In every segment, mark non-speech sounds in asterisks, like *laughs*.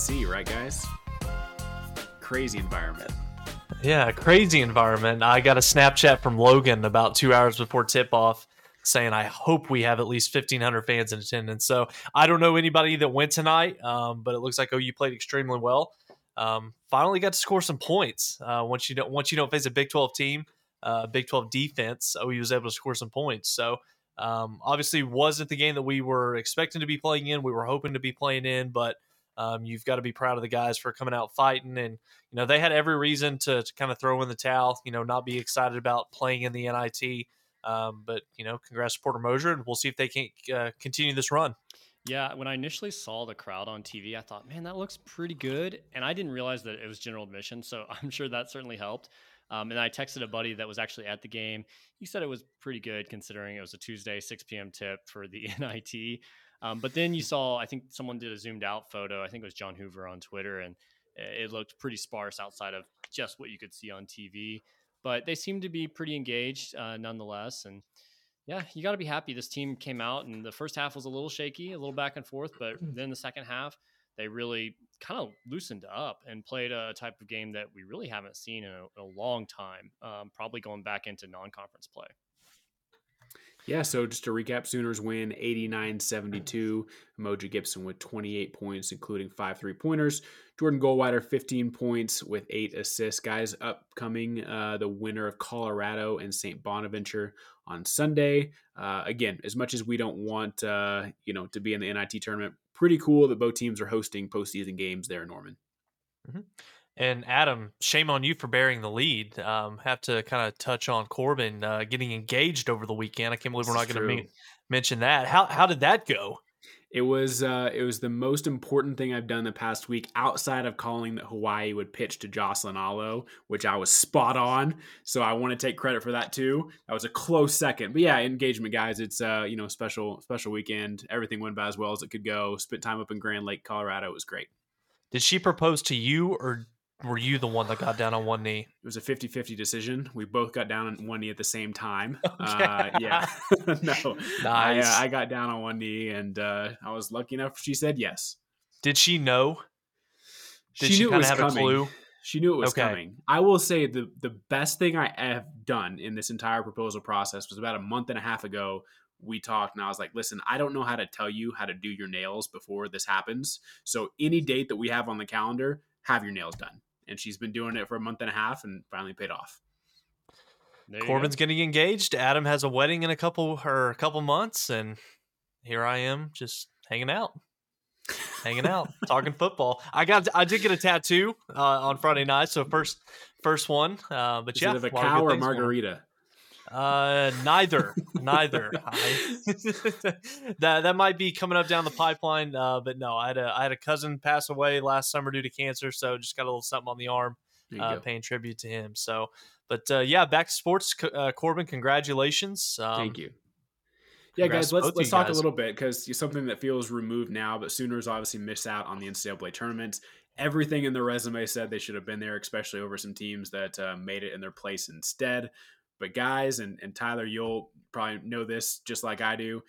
LNC, right, guys? Crazy environment. Yeah, crazy environment. I got a Snapchat from Logan about two hours before tip off saying, I hope we have at least 1,500 fans in attendance. So I don't know anybody that went tonight, um, but it looks like OU played extremely well. Um, finally got to score some points. Uh, once you don't once you don't face a Big 12 team, uh, Big 12 defense, OU was able to score some points. So um, obviously wasn't the game that we were expecting to be playing in. We were hoping to be playing in, but um, you've got to be proud of the guys for coming out fighting, and you know they had every reason to, to kind of throw in the towel. You know, not be excited about playing in the NIT. Um, but you know, congrats to Porter Moser, and we'll see if they can uh, continue this run. Yeah, when I initially saw the crowd on TV, I thought, man, that looks pretty good, and I didn't realize that it was general admission. So *laughs* I'm sure that certainly helped. Um, and I texted a buddy that was actually at the game. He said it was pretty good considering it was a Tuesday 6 p.m. tip for the *laughs* NIT. Um, but then you saw, I think someone did a zoomed out photo. I think it was John Hoover on Twitter, and it looked pretty sparse outside of just what you could see on TV but they seem to be pretty engaged uh, nonetheless. And yeah, you got to be happy. This team came out, and the first half was a little shaky, a little back and forth, but hmm. then the second half, they really kind of loosened up and played a type of game that we really haven't seen in a, in a long time, um, probably going back into non conference play. Yeah, so just to recap, Sooners win 89 72. Umoja Gibson with 28 points, including five three pointers. Jordan Goldwire, 15 points with eight assists. Guys, upcoming uh, the winner of Colorado and St. Bonaventure on Sunday. Uh, again, as much as we don't want uh, you know to be in the NIT tournament, pretty cool that both teams are hosting postseason games there, Norman. Mm-hmm. And Adam, shame on you for bearing the lead. Um, have to kind of touch on Corbin uh, getting engaged over the weekend. I can't believe we're not going to mention that. How how did that go? It was uh, it was the most important thing I've done the past week outside of calling that Hawaii would pitch to Jocelyn Alo, which I was spot on. So I want to take credit for that too. That was a close second, but yeah, engagement, guys. It's uh, you know special special weekend. Everything went by as well as it could go. Spent time up in Grand Lake, Colorado. It was great. Did she propose to you, or were you the one that got down on one knee? It was a 50 50 decision. We both got down on one knee at the same time. *laughs* Okay. Uh, yeah. *laughs* no. Nice. I, uh, I, got down on one knee and uh, I was lucky enough. She said yes. Did she know? Did she, she knew it was coming. She knew it was okay. coming. I will say the the best thing I have done in this entire proposal process was about a month and a half ago. We talked and I was like, listen, I don't know how to tell you how to do your nails before this happens. So any date that we have on the calendar, have your nails done and she's been doing it for a month and a half and finally paid off. Corbin's go. getting engaged. Adam has a wedding in a couple or a couple months, and here I am just hanging out, hanging out, *laughs* talking football. I got I did get a tattoo uh, on Friday night, so first first one. Uh, but Is yeah, it of a cow or margarita? Uh, neither, neither. I, *laughs* that that might be coming up down the pipeline. Uh, but no, I had a I had a cousin pass away last summer due to cancer, so just got a little something on the arm, uh, paying tribute to him. So, but uh, yeah, back to sports. Uh, Corbin, congratulations. Um, Thank you. Yeah, guys, let's let's talk guys. a little bit because something that feels removed now, but Sooners obviously missed out on the NCAA tournament. Everything in the resume said they should have been there, especially over some teams that uh, made it in their place instead. But guys, and, and Tyler, you'll probably know this just like I do.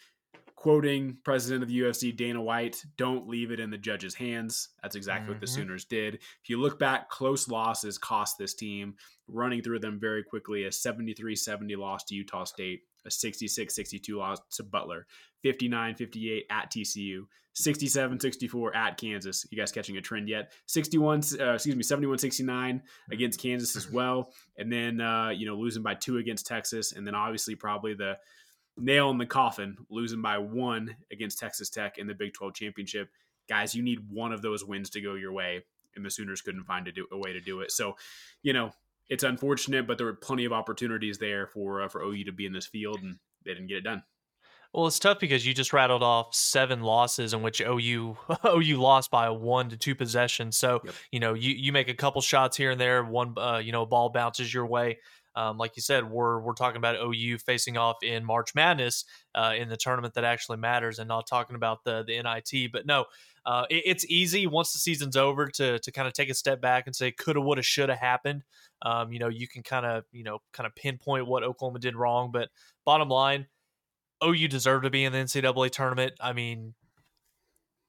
Quoting president of the UFC Dana White, don't leave it in the judge's hands. That's exactly mm-hmm. what the mm-hmm. Sooners did. If you look back, close losses cost this team. Running through them very quickly, a 73 70 loss to Utah State, a 66 62 loss to Butler, 59 58 at TCU, 67 64 at Kansas. You guys catching a trend yet? 61, uh, excuse me, 71 69 against Kansas as well. And then, uh, you know, losing by two against Texas. And then obviously, probably the nail in the coffin, losing by one against Texas Tech in the Big 12 championship. Guys, you need one of those wins to go your way. And the Sooners couldn't find a, do, a way to do it. So, you know, it's unfortunate, but there were plenty of opportunities there for uh, for OU to be in this field, and they didn't get it done. Well, it's tough because you just rattled off seven losses in which OU *laughs* OU lost by one to two possessions. So yep. you know you you make a couple shots here and there, one uh, you know ball bounces your way. um, like you said, we're we're talking about OU facing off in March Madness uh, in the tournament that actually matters, and not talking about the the NIT. But no, uh, it, it's easy once the season's over to to kind of take a step back and say coulda, woulda, shoulda happened. Um, you know, you can kind of you know kind of pinpoint what Oklahoma did wrong, but bottom line, OU deserved to be in the NCAA tournament. I mean,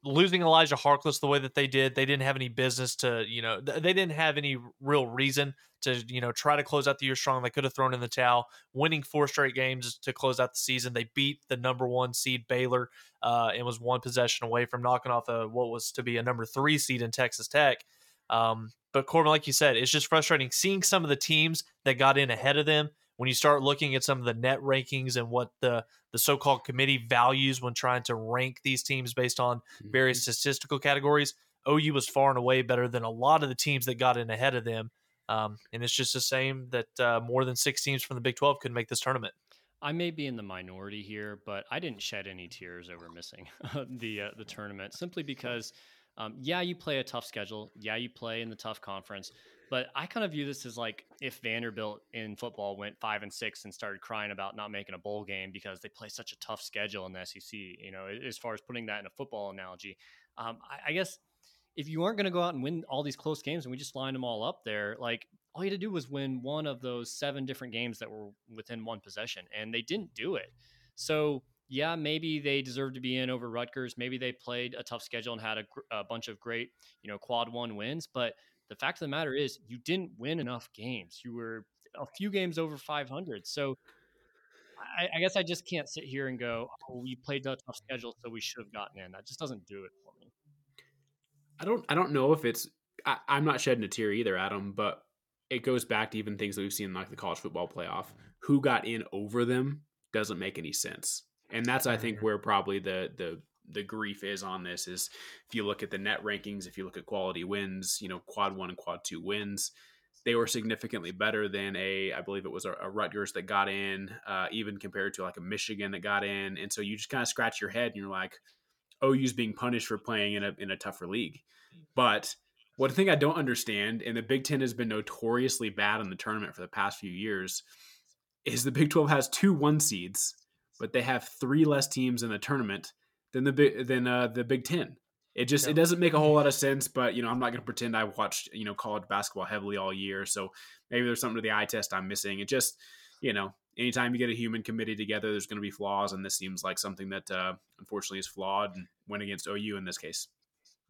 losing Elijah Harkless the way that they did, they didn't have any business to, you know, they didn't have any real reason to, you know, try to close out the year strong. They could have thrown in the towel, winning four straight games to close out the season. They beat the number one seed Baylor uh, and was one possession away from knocking off a what was to be a number three seed in Texas Tech. Um, but Corbin, like you said, it's just frustrating seeing some of the teams that got in ahead of them when you start looking at some of the net rankings and what the the so-called committee values when trying to rank these teams based on various mm-hmm. statistical categories, OU was far and away better than a lot of the teams that got in ahead of them. Um, and it's just the same that uh, more than six teams from the Big 12 could make this tournament. I may be in the minority here, but I didn't shed any tears over missing *laughs* the uh, the tournament simply because, um, yeah, you play a tough schedule. Yeah, you play in the tough conference, but I kind of view this as like if Vanderbilt in football went five and six and started crying about not making a bowl game because they play such a tough schedule in the SEC. You know, as far as putting that in a football analogy, um, I, I guess if you aren't going to go out and win all these close games and we just line them all up there, like all you had to do was win one of those seven different games that were within one possession, and they didn't do it. So yeah, maybe they deserve to be in over Rutgers. Maybe they played a tough schedule and had a, a bunch of great, you know, quad one wins, but the fact of the matter is, you didn't win enough games. You were a few games over 500. So I, I guess I just can't sit here and go, "Oh, we played a tough schedule, so we should have gotten in." That just doesn't do it for me. I don't. I don't know if it's. I, I'm not shedding a tear either, Adam. But it goes back to even things that we've seen like the college football playoff. Who got in over them doesn't make any sense, and that's I think mm-hmm. where probably the the the grief is on this is if you look at the net rankings, if you look at quality wins, you know, quad one and quad two wins, they were significantly better than a, I believe it was a, a Rutgers that got in, uh, even compared to like a Michigan that got in. And so you just kind of scratch your head and you're like, OU's being punished for playing in a, in a tougher league. But one thing I don't understand, and the Big Ten has been notoriously bad in the tournament for the past few years, is the Big 12 has two one seeds, but they have three less teams in the tournament than the big than uh, the Big Ten. It just it doesn't make a whole lot of *laughs* sense. But you know, I'm not going to pretend I watched you know college basketball heavily all year. So maybe there's something to the eye test I'm missing. It just you know, anytime you get a human committee together, there's going to be flaws, and this seems like something that uh, unfortunately is flawed and went against OU in this case.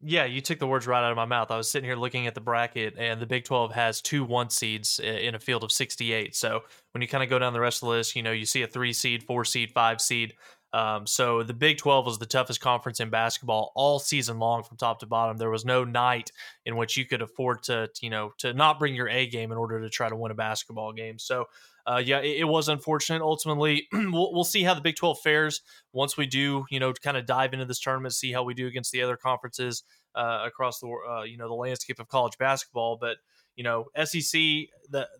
Yeah, you took the words right out of my mouth. I was sitting here looking at the bracket, and the Big 12 has two one seeds in a field of 68. So when you kind of go down the rest of the list, you know, you see a three seed, four seed, five seed. Um, so the Big 12 was the toughest conference in basketball all season long from top to bottom. There was no night in which you could afford to, you know, to not bring your A game in order to try to win a basketball game. So, uh, yeah, it, it, was unfortunate. Ultimately, *clears throat* we'll, we'll see how the Big 12 fares once we do, you know, kind of dive into this tournament, see how we do against the other conferences uh, across the, uh, you know, the landscape of college basketball. But you know, SEC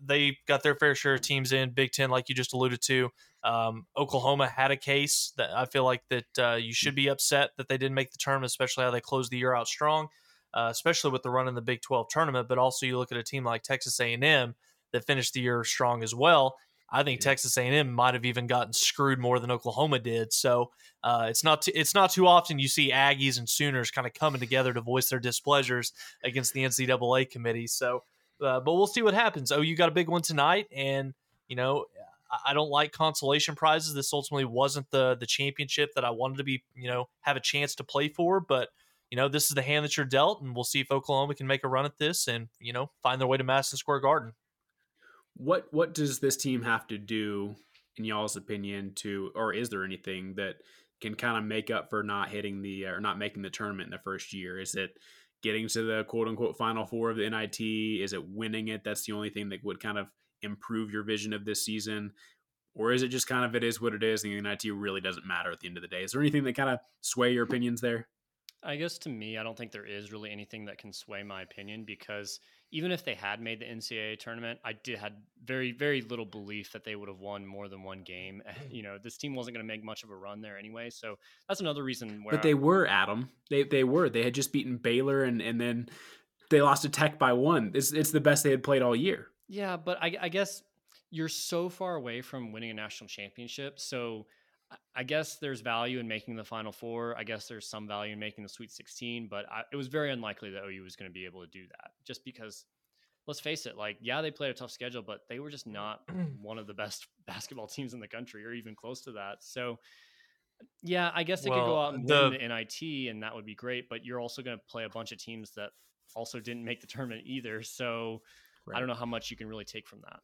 they got their fair share of teams in. Big Ten, like you just alluded to, um, Oklahoma had a case that I feel like that uh, you should be upset that they didn't make the tournament, especially how they closed the year out strong, uh, especially with the run in the Big 12 tournament. But also, you look at a team like Texas A&M that finished the year strong as well. I think yeah. Texas A&M might have even gotten screwed more than Oklahoma did. So uh, it's not it's not too often you see Aggies and Sooners kind of coming together to voice their displeasures against the NCAA committee. So, uh, but we'll see what happens. Oh, you got a big one tonight, and you know I don't like consolation prizes. This ultimately wasn't the the championship that I wanted to be, you know, have a chance to play for. But you know, this is the hand that you're dealt, and we'll see if Oklahoma can make a run at this and you know find their way to Madison Square Garden. What what does this team have to do, in y'all's opinion, to or is there anything that can kind of make up for not hitting the or not making the tournament in the first year? Is it getting to the quote unquote final four of the NIT? Is it winning it? That's the only thing that would kind of improve your vision of this season? Or is it just kind of it is what it is and the NIT really doesn't matter at the end of the day? Is there anything that kind of sway your mm. opinions there? I guess to me, I don't think there is really anything that can sway my opinion because even if they had made the NCAA tournament, I did had very very little belief that they would have won more than one game. *laughs* Mm. You know, this team wasn't going to make much of a run there anyway, so that's another reason. Where but they I, were Adam. They they were. They had just beaten Baylor and and then they lost to Tech by one. It's it's the best they had played all year. Yeah, but I, I guess you're so far away from winning a national championship. So I guess there's value in making the Final Four. I guess there's some value in making the Sweet 16, but I, it was very unlikely that OU was going to be able to do that just because, let's face it, like, yeah, they played a tough schedule, but they were just not *clears throat* one of the best *laughs* basketball teams in the country or even close to that. So, yeah, I guess they well, could go out and the, win the NIT, and that would be great, but you're also going to play a bunch of teams that also didn't make the tournament either. So, right. I don't know how much you can really take from that.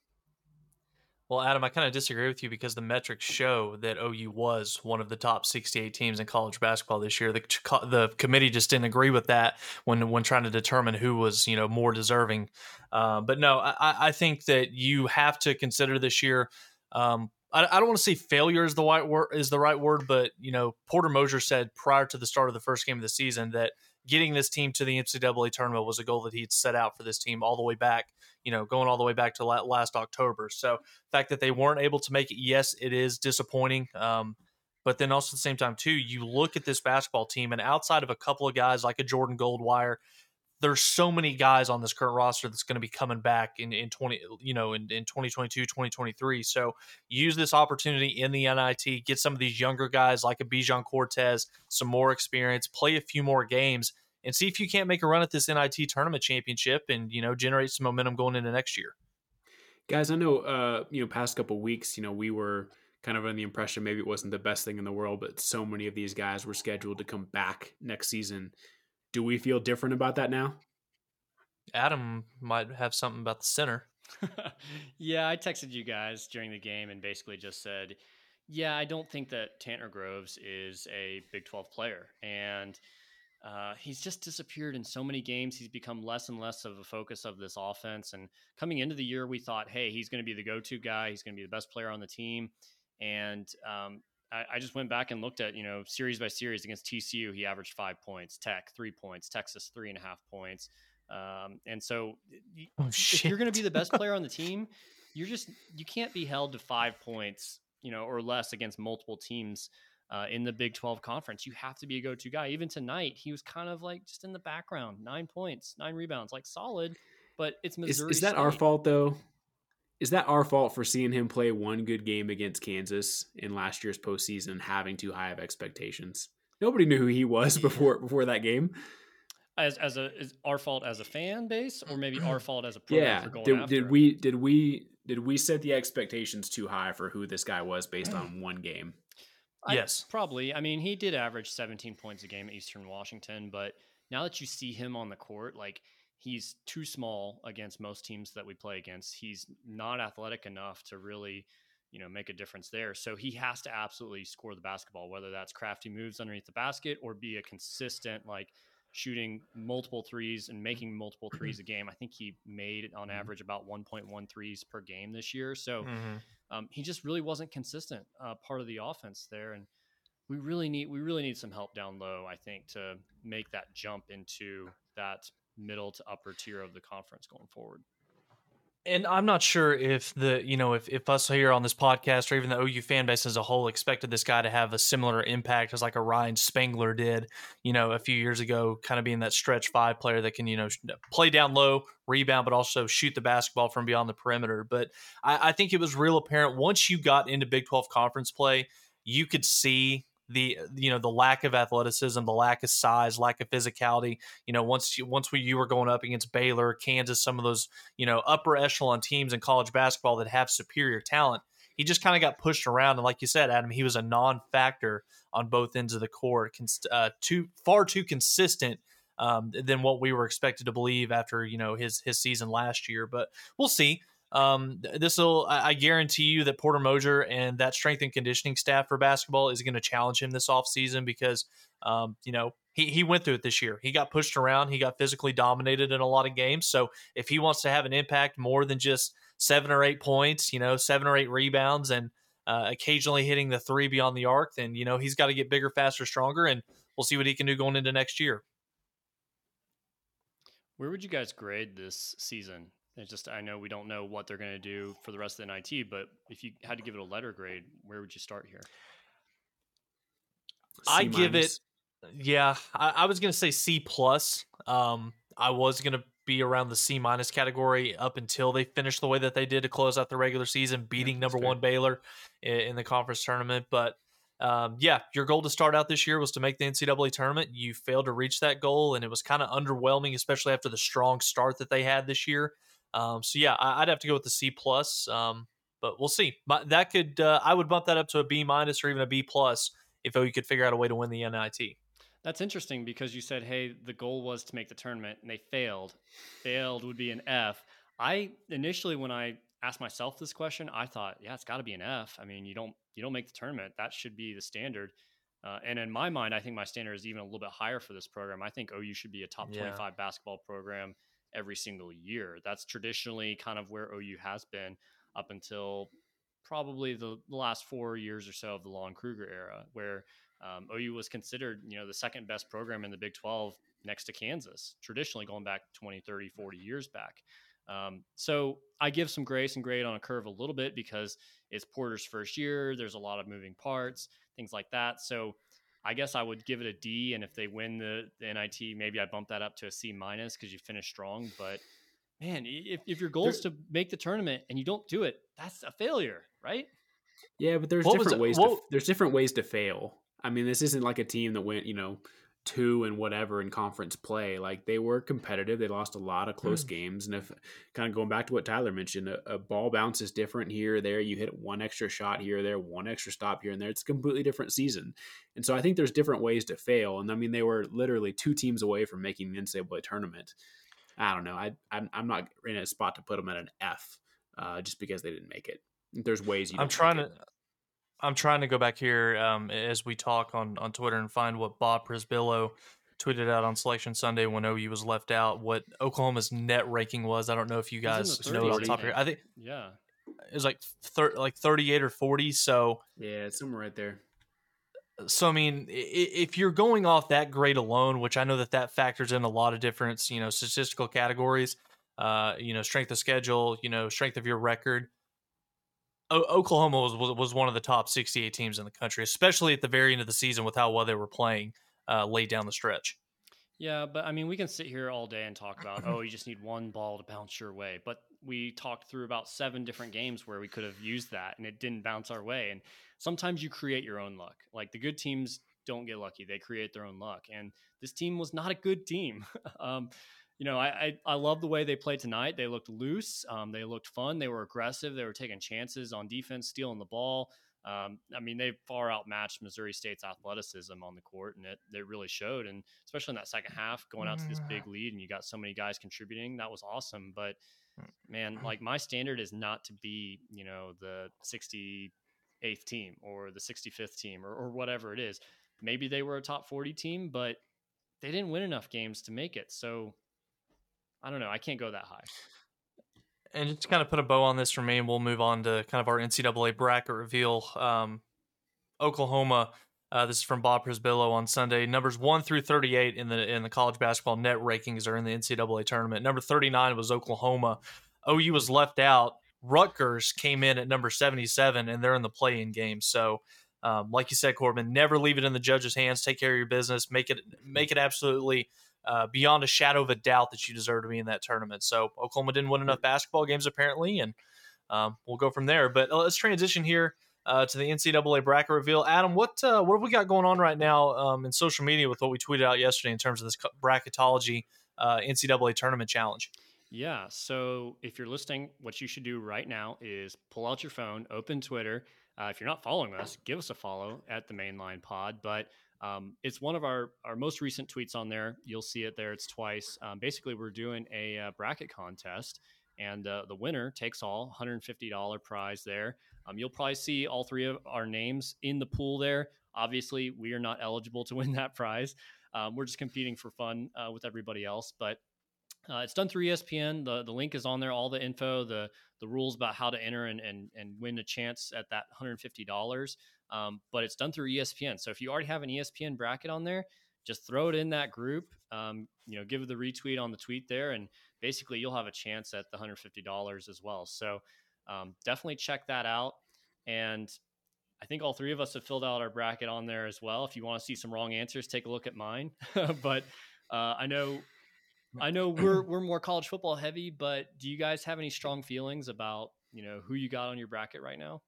Well, Adam, I kind of disagree with you because the metrics show that OU was one of the top 68 teams in college basketball this year. The the committee just didn't agree with that when when trying to determine who was you know more deserving. Uh, but no, I, I, think that you have to consider this year. Um, I, I, don't want to say failure is the right word is the right word, but you know Porter Moser said prior to the start of the first game of the season that getting this team to the NCAA tournament was a goal that he'd set out for this team all the way back you know, going all the way back to last October. So the fact that they weren't able to make it, yes, it is disappointing. Um, but then also at the same time too, you look at this basketball team, and outside of a couple of guys like a Jordan Goldwire, there's so many guys on this current roster that's going to be coming back in, in 20 you know in, in 2022 2023 so use this opportunity in the nit get some of these younger guys like a Bijan Cortes some more experience play a few more games and see if you can't make a run at this NIT tournament championship and you know generate some momentum going into next year. Guys, I know uh, you know past couple weeks, you know we were kind of under the impression maybe it wasn't the best thing in the world, but so many of these guys were scheduled to come back next season. Do we feel different about that now? Adam might have something about the center. *laughs* yeah, I texted you guys during the game and basically just said, yeah, I don't think that Tanner Groves is a Big 12 player. And uh, he's just disappeared in so many games. He's become less and less of a focus of this offense. And coming into the year, we thought, hey, he's going to be the go to guy. He's going to be the best player on the team. And um, I, I, just went back and looked at, you know, series by series against TCU, he averaged five points, Tech, three points, Texas, three and a half points. Um, and so oh, if you're going to be the best *laughs* player on the team, you're just, you can't be held to five points, you know, or less against multiple teams uh, in the Big 12 conference. You have to be a go to guy. Even tonight, he was kind of like just in the background, nine points, nine rebounds, like solid, but it's Missouri. Is, is that our fault though? Is that our fault for seeing him play one good game against Kansas in last year's postseason, having too high of expectations? Nobody knew who he was before before that game. As as a is our fault as a fan base, or maybe our *clears throat* fault as a yeah. did, did we did we did we set the expectations too high for who this guy was based *clears throat* on one game? I, yes, probably. I mean, he did average 17 points a game at Eastern Washington, but now that you see him on the court, like he's too small against most teams that we play against. He's not athletic enough to really, you know, make a difference there. So he has to absolutely score the basketball, whether that's crafty moves underneath the basket or be a consistent like shooting multiple threes and making multiple threes a *clears throat* game. I think he made on mm-hmm. average about 1.1 threes per game this year. So mm-hmm um, he just really wasn't consistent uh, part of the offense there, and we really need we really need some help down low. I think to make that jump into that middle to upper tier of the conference going forward and I'm not sure if the you know if, if us here on this podcast or even the OU fan base as a whole expected this guy to have a similar impact as like a Ryan Spangler did, you know, a few years ago, kind of being that stretch five player that can you know play down low, rebound, but also shoot the basketball from beyond the perimeter. But I, I think it was real apparent once you got into Big 12 conference play, you could see the you know the lack of athleticism, the lack of size, lack of physicality. You know, once you, once we you were going up against Baylor, Kansas, some of those you know upper echelon teams in college basketball that have superior talent, he just kind of got pushed around. And like you said, Adam, he was a non-factor on both ends of the court, uh, too far too consistent. Um, than what we were expected to believe after you know his his season last year, but we'll see. Um, this will, I guarantee you that Porter Moser and that strength and conditioning staff for basketball is going to challenge him this offseason because, um, you know, he, he went through it this year. He got pushed around, he got physically dominated in a lot of games. So if he wants to have an impact more than just seven or eight points, you know, seven or eight rebounds and uh, occasionally hitting the three beyond the arc, then, you know, he's got to get bigger, faster, stronger. And we'll see what he can do going into next year. Where would you guys grade this season? It's just I know we don't know what they're going to do for the rest of the NIT, but if you had to give it a letter grade, where would you start here? I give it, yeah, I, I was going to say C plus. Um, I was going to be around the C minus category up until they finished the way that they did to close out the regular season, beating yeah, number fair. one Baylor in, in, the conference tournament. But um, yeah, your goal to start out this year was to make the NCAA tournament. You failed to reach that goal, and it was kind of underwhelming, especially after the strong start that they had this year. Um, so yeah, I, would have to go with the C plus. Um, but we'll see. My, that could uh, I would bump that up to a B minus or even a B plus if OU could figure out a way to win the NIT. That's interesting because you said, hey, the goal was to make the tournament and they failed. Failed would be an F. I initially, when I asked myself this question, I thought, yeah, it's got to be an F. I mean, you don't you don't make the tournament. That should be the standard. Uh, and in my mind, I think my standard is even a little bit higher for this program. I think OU should be a top yeah. 25 basketball program every single year. That's traditionally kind of where OU has been up until probably the, last four years or so of the Lon Kruger era, where um, OU was considered, you know, the second best program in the Big 12 next to Kansas, traditionally going back 20, 30, 40 years back. Um, so I give some grace and grade on a curve a little bit because it's Porter's first year. There's a lot of moving parts, things like that. So I guess I would give it a D. And if they win the, the NIT, maybe I bump that up to a C minus because you finish strong. But man, if, if your goal is to make the tournament and you don't do it, that's a failure, right? Yeah, but there's what different ways. To, there's different ways to fail. I mean, this isn't like a team that went, you know, two and whatever in conference play. Like they were competitive. They lost a lot of close mm. games. And if kind of going back to what Tyler mentioned, a, a, ball bounce is different here there. You hit one extra shot here there, one extra stop here and there. It's a completely different season. And so I think there's different ways to fail. And I mean, they were literally two teams away from making the NCAA tournament. I don't know. I, I'm, I'm not in a spot to put them at an F uh, just because they didn't make it. There's ways you. I'm trying to. I'm trying to go back here um, as we talk on, on Twitter and find what Bob Przybylo tweeted out on Selection Sunday when OU was left out. What Oklahoma's net ranking was. I don't know if you guys know off the top here. I think yeah, it was like thir- like 38 or 40. So yeah, it's somewhere right there. So I mean, if you're going off that grade alone, which I know that that factors in a lot of different you know statistical categories, uh, you know strength of schedule, you know strength of your record o- Oklahoma was, was, was one of the top 68 teams in the country, especially at the very end of the season with how well they were playing uh, late down the stretch. Yeah, but I mean, we can sit here all day and talk about, oh, you just need one ball to bounce your way. But we talked through about seven different games where we could have used that and it didn't bounce our way. And sometimes you create your own luck. Like the good teams don't get lucky, they create their own luck. And this team was not a good team. *laughs* um, you know, I, I, I love the way they played tonight. They looked loose. Um, they looked fun. They were aggressive. They were taking chances on defense, stealing the ball. Um, I mean, they far outmatched Missouri State's athleticism on the court, and it, it really showed. And especially in that second half, going out to this big mm. lead, and you got so many guys contributing, that was awesome. But man, like my standard is not to be, you know, the 68th team or the 65th team or, or whatever it is. Maybe they were a top 40 team, but they didn't win enough games to make it. So I don't know. I can't go that high. And just to kind of put a bow on this for me, and we'll move on to kind of our NCAA bracket reveal. Um, Oklahoma. Uh, this is from Bob Przybylo on Sunday. Numbers one through thirty-eight in the in the college basketball net rankings are in the NCAA tournament. Number thirty-nine was Oklahoma. OU was left out. Rutgers came in at number seventy-seven, and they're in the play-in game. So, um, like you said, Corbin, never leave it in the judge's hands. Take care of your business. Make it make it absolutely uh, beyond a shadow of a doubt that you deserve to be in that tournament. So Oklahoma didn't win enough basketball games apparently, and um, we'll go from there. But uh, let's transition here uh, to the NCAA bracket reveal. Adam, what uh, what have we got going on right now um, in social media with what we tweeted out yesterday in terms of this bracketology uh, NCAA tournament challenge? Yeah. So if you're listening, what you should do right now is pull out your phone, open Twitter. Uh, if you're not following us, give us a follow at the Mainline Pod. But um, it's one of our, our most recent tweets on there. You'll see it there. It's twice. Um, basically, we're doing a uh, bracket contest, and uh, the winner takes all $150 prize there. Um, you'll probably see all three of our names in the pool there. Obviously, we are not eligible to *laughs* win that prize. Um, we're just competing for fun uh, with everybody else. But uh, it's done through ESPN. The the link is on there. All the info, the the rules about how to enter and and, and win a chance at that $150. Um, but it's done through ESPN. So if you already have an ESPN bracket on there, just throw it in that group. Um, you know, give the retweet on the tweet there, and basically you'll have a chance at the $150 as well. So um, definitely check that out. And I think all three of us have filled out our bracket on there as well. If you want to see some wrong answers, take a look at mine. *laughs* but uh, I know I know we're *clears throat* we're more college football heavy, but do you guys have any strong feelings about you know who you got on your bracket right now?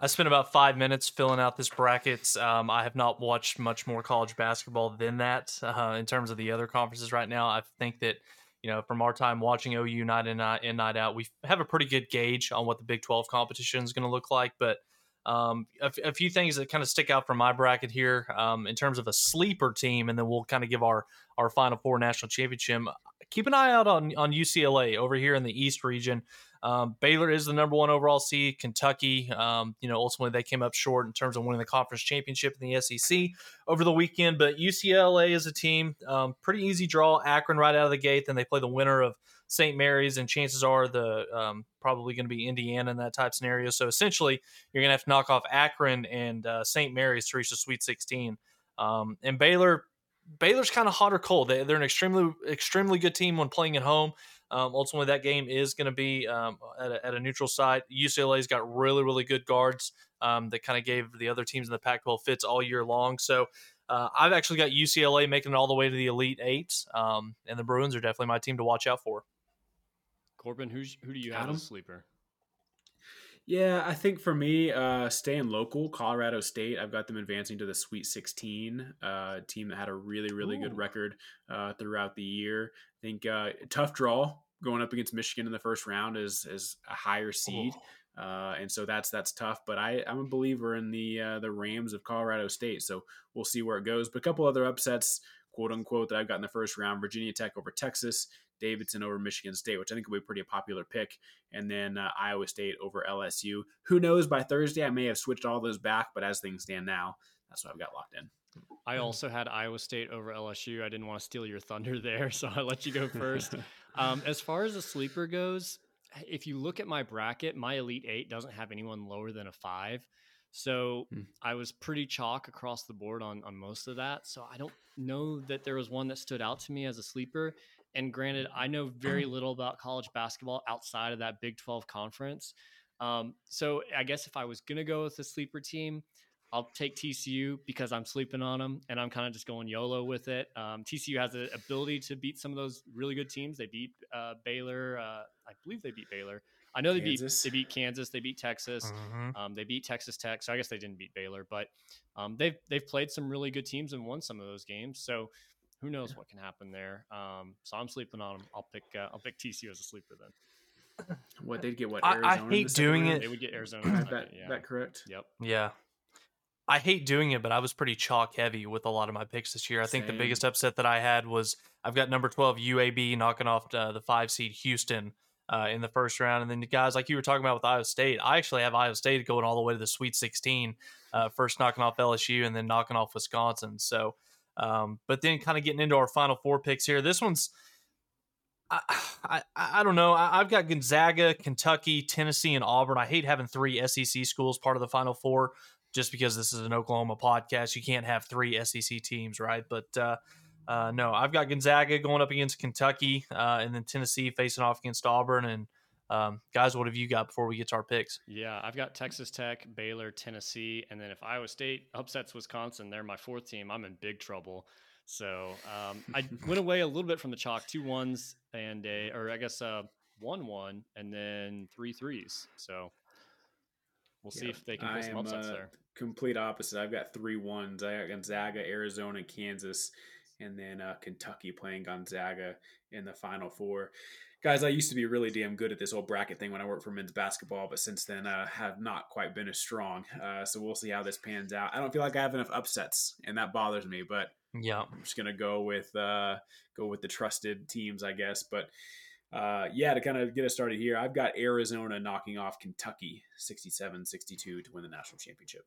I spent about five minutes filling out this bracket. Um, I have not watched much more college basketball than that uh, in terms of the other conferences right now. I think that you know from our time watching OU night in night in night out, we have a pretty good gauge on what the Big Twelve competition is going to look like, but um, a, a, few things that kind of stick out from my bracket here um, in terms of a sleeper team, and then we'll kind of give our our Final Four national championship. Keep an eye out on on UCLA over here in the East region. Um, Baylor is the number one overall seed. Kentucky, um, you know, ultimately they came up short in terms of winning the conference championship in the SEC over the weekend. But UCLA is a team, um, pretty easy draw. Akron right out of the gate. Then they play the winner of St. Mary's, and chances are the um, probably going to be Indiana in that type scenario. So essentially, you're going to have to knock off Akron and uh, St. Mary's to reach the Sweet 16. Um, and Baylor, Baylor's kind of hot or cold. They, are an extremely extremely good team when playing at home. Um, ultimately, that game is going to be um, at, a, at, a, neutral site. UCLA's got really, really good guards um, that kind of gave the other teams in the Pac 12 fits all year long. So uh, I've actually got UCLA making it all the way to the Elite Eight, um, and the Bruins are definitely my team to watch out for. Corbin, who's, who do you have as a sleeper? Yeah, I think for me, uh, staying local, Colorado State, I've got them advancing to the Sweet 16, uh, team that had a really, really Ooh. good record uh, throughout the year. I think uh, tough draw going up against Michigan in the first round is is a higher seed. Uh, and so that's that's tough. But I, I'm a believer in the uh, the Rams of Colorado State, so we'll see where it goes. But a couple other upsets, quote unquote, that I've got in the first round: Virginia Tech over Texas, Davidson over Michigan State, which I think will be a pretty popular pick, and then uh, Iowa State over LSU. Who knows? By Thursday, I may have switched all those back, but as things stand now, that's what I've got locked in. I also had Iowa State over LSU. I didn't want to steal your thunder there, *laughs* so I let you go first. *laughs* um, as far as the sleeper goes, if you look at my bracket, my Elite Eight doesn't have anyone lower than a five. So hmm. I was pretty chalk across the board on, on most of that. So I don't know that there was one that stood out to me as a sleeper. And granted, I know very *clears throat* little about college basketball outside of that Big 12 conference. Um, so I guess if I was going to go with a sleeper team, I'll take TCU because I'm sleeping on them and I'm kind of just going YOLO with it. Um, TCU has the ability to beat some of those really good teams. They beat uh, Baylor. Uh, I believe they beat Baylor. I know they Kansas. beat they beat Kansas, they beat Texas, mm-hmm. um, they beat Texas Tech. So I guess they didn't beat Baylor, but um, they've they've played some really good teams and won some of those games. So who knows what can happen there? Um, so I'm sleeping on them. I'll pick uh, I'll pick TCU as a sleeper then. What they'd get? What Arizona I, I hate doing it. They would get Arizona. *clears throat* that, yeah. that correct? Yep. Yeah. I hate doing it, but I was pretty chalk heavy with a lot of my picks this year. I think the biggest upset that I had was I've got number 12 UAB knocking off uh, the five seed Houston uh, in the first round. And then, the guys, like you were talking about with Iowa State, I actually have Iowa State going all the way to the Sweet 16, uh, first knocking off LSU and then knocking off Wisconsin. So um, but then kind of getting into our final four picks here. This one's I, I, I don't know. I, have got Gonzaga, Kentucky, Tennessee, and Auburn. I hate having three SEC schools part of the Final Four just because this is an Oklahoma podcast. You can't have three SEC teams, right? But uh, uh, no, I've got Gonzaga going up against Kentucky, uh, and then Tennessee facing off against Auburn, and um, guys, what have you got before we get to our picks? Yeah, I've got Texas Tech, Baylor, Tennessee, and then if Iowa State upsets Wisconsin, they're my fourth team. I'm in big trouble. So um, I *laughs* went away a little bit from the chalk, two ones and a, or I guess uh, one one, and then three threes. So we'll see if they can pull some upsets there. Complete opposite. I've got three ones. I got Gonzaga, Arizona, Kansas, and then uh, Kentucky playing Gonzaga in the Final Four guys, I used to be really damn good at this whole bracket thing when I worked for men's basketball, but since then uh, have not quite been as strong. Uh, so we'll see how this pans out. I don't feel like I have enough upsets, and that bothers me. But yeah, I'm just gonna go with uh, go with the trusted teams, I guess. But uh, yeah, to kind of get us started here, I've got Arizona knocking off Kentucky 67-62 to win the national championship.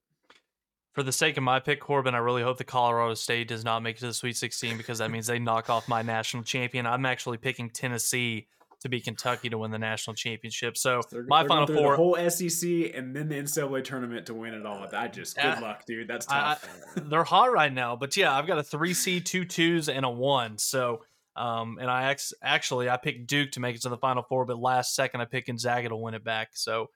For the sake of my pick, Corbin, I really hope the Colorado State does not make it to the Sweet 16 because that means they knock off my national champion. I'm actually picking Tennessee to be Kentucky to win the national championship. So they're, my they're final four, the whole SEC, and then the NCAA tournament to win it all. That just good uh, luck, dude. That's tough. I, they're hot right now, but yeah, I've got a three C, two twos, and a one. So. Um, and I ex- actually I picked Duke to make it to the Final Four, but last second I picked Gonzaga to win it back. So,